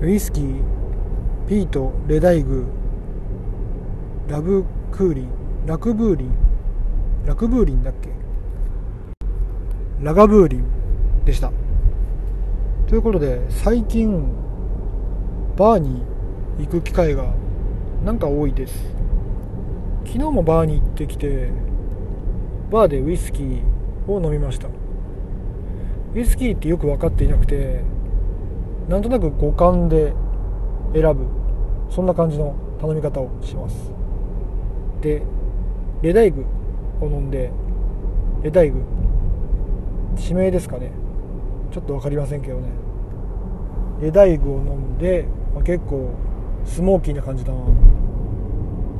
ウイスキーピートレダイグラブクーリンラクブーリンラクブーリンだっけ？ラガブーリンでした。ということで最近バーに行く機会がなんか多いです。昨日もバーに行ってきてバーでウイスキーを飲みました。ウイスキーってよく分かっていなくてなんとなく五感で選ぶそんな感じの頼み方をします。でレダイグを飲んでレダイグ地名ですかね。ちょっと分かりませんけどね。レダイグを飲んで、まあ、結構スモーキーな感じだな。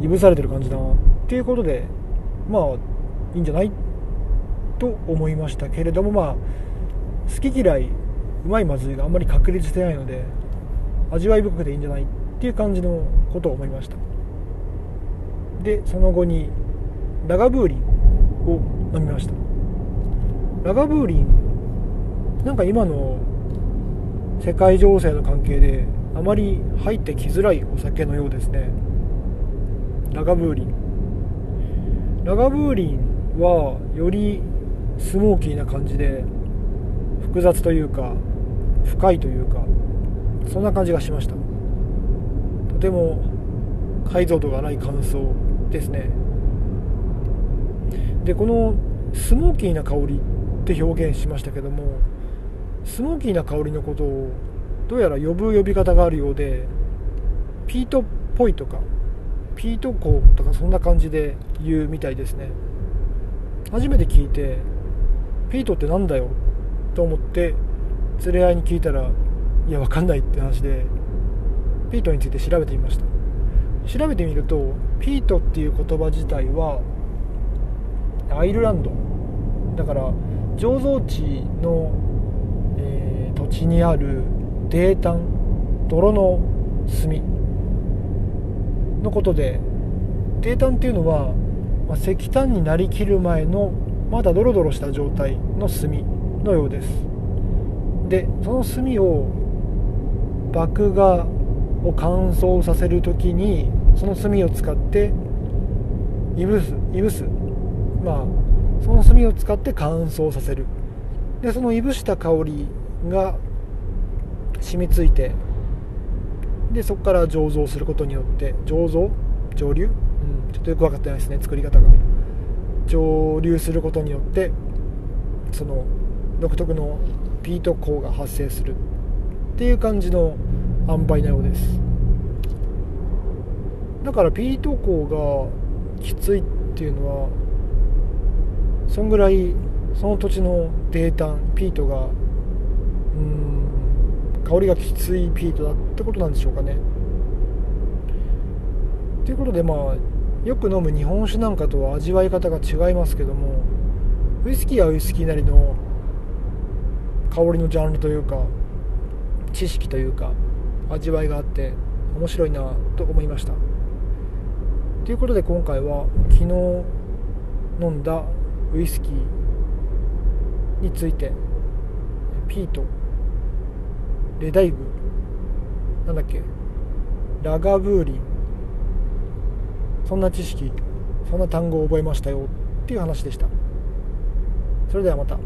いぶされてる感じだな。っていうことでまあいいんじゃない？と思いましたけれどもまあ好き嫌いうまいまずいがあんまり確立してないので味わい深くていいんじゃないっていう感じのことを思いました。でその後にラガブーリンを飲みました。ラガブーリンなんか今の世界情勢の関係であまり入ってきづらいお酒のようですね。ラガブーリン。ラガブーリンはよりスモーキーな感じで複雑というか深いというかそんな感じがしました。とても解像度がない感想ですね。でこのスモーキーな香りって表現しましたけどもスモーキーな香りのことをどうやら呼ぶ呼び方があるようでピートっぽいとかピート香とかそんな感じで言うみたいですね。初めて聞いてピートってなんだよと思って連れ合いに聞いたらいやわかんないって話でピートについて調べてみました。調べてみるとピートっていう言葉自体はアイルランド。だから醸造地の、えー、土地にある泥炭泥の炭のことで泥炭っていうのは、まあ、石炭になりきる前のまだドロドロした状態の炭のようです。でその炭を麦芽を乾燥させる時にその炭を使っていぶすいぶす。まあその炭を使って乾燥させる。でそのいぶした香りが染みついてでそこから醸造することによって醸造？蒸留、うん、ちょっとよく分かってないですね作り方が。蒸留することによってその独特のピート香が発生するっていう感じの塩梅なようです。だからピート香がきついっていうのはそんぐらいその土地の泥炭ピートがうん香りがきついピートだってことなんでしょうかね。ということでまあよく飲む日本酒なんかとは味わい方が違いますけどもウイスキーはウイスキーなりの香りのジャンルというか知識というか味わいがあって面白いなと思いました。ということで今回は昨日飲んだウイスキーについてピートレダイグなんだっけラガブーリン。そんな知識そんな単語を覚えましたよっていう話でした。それではまた。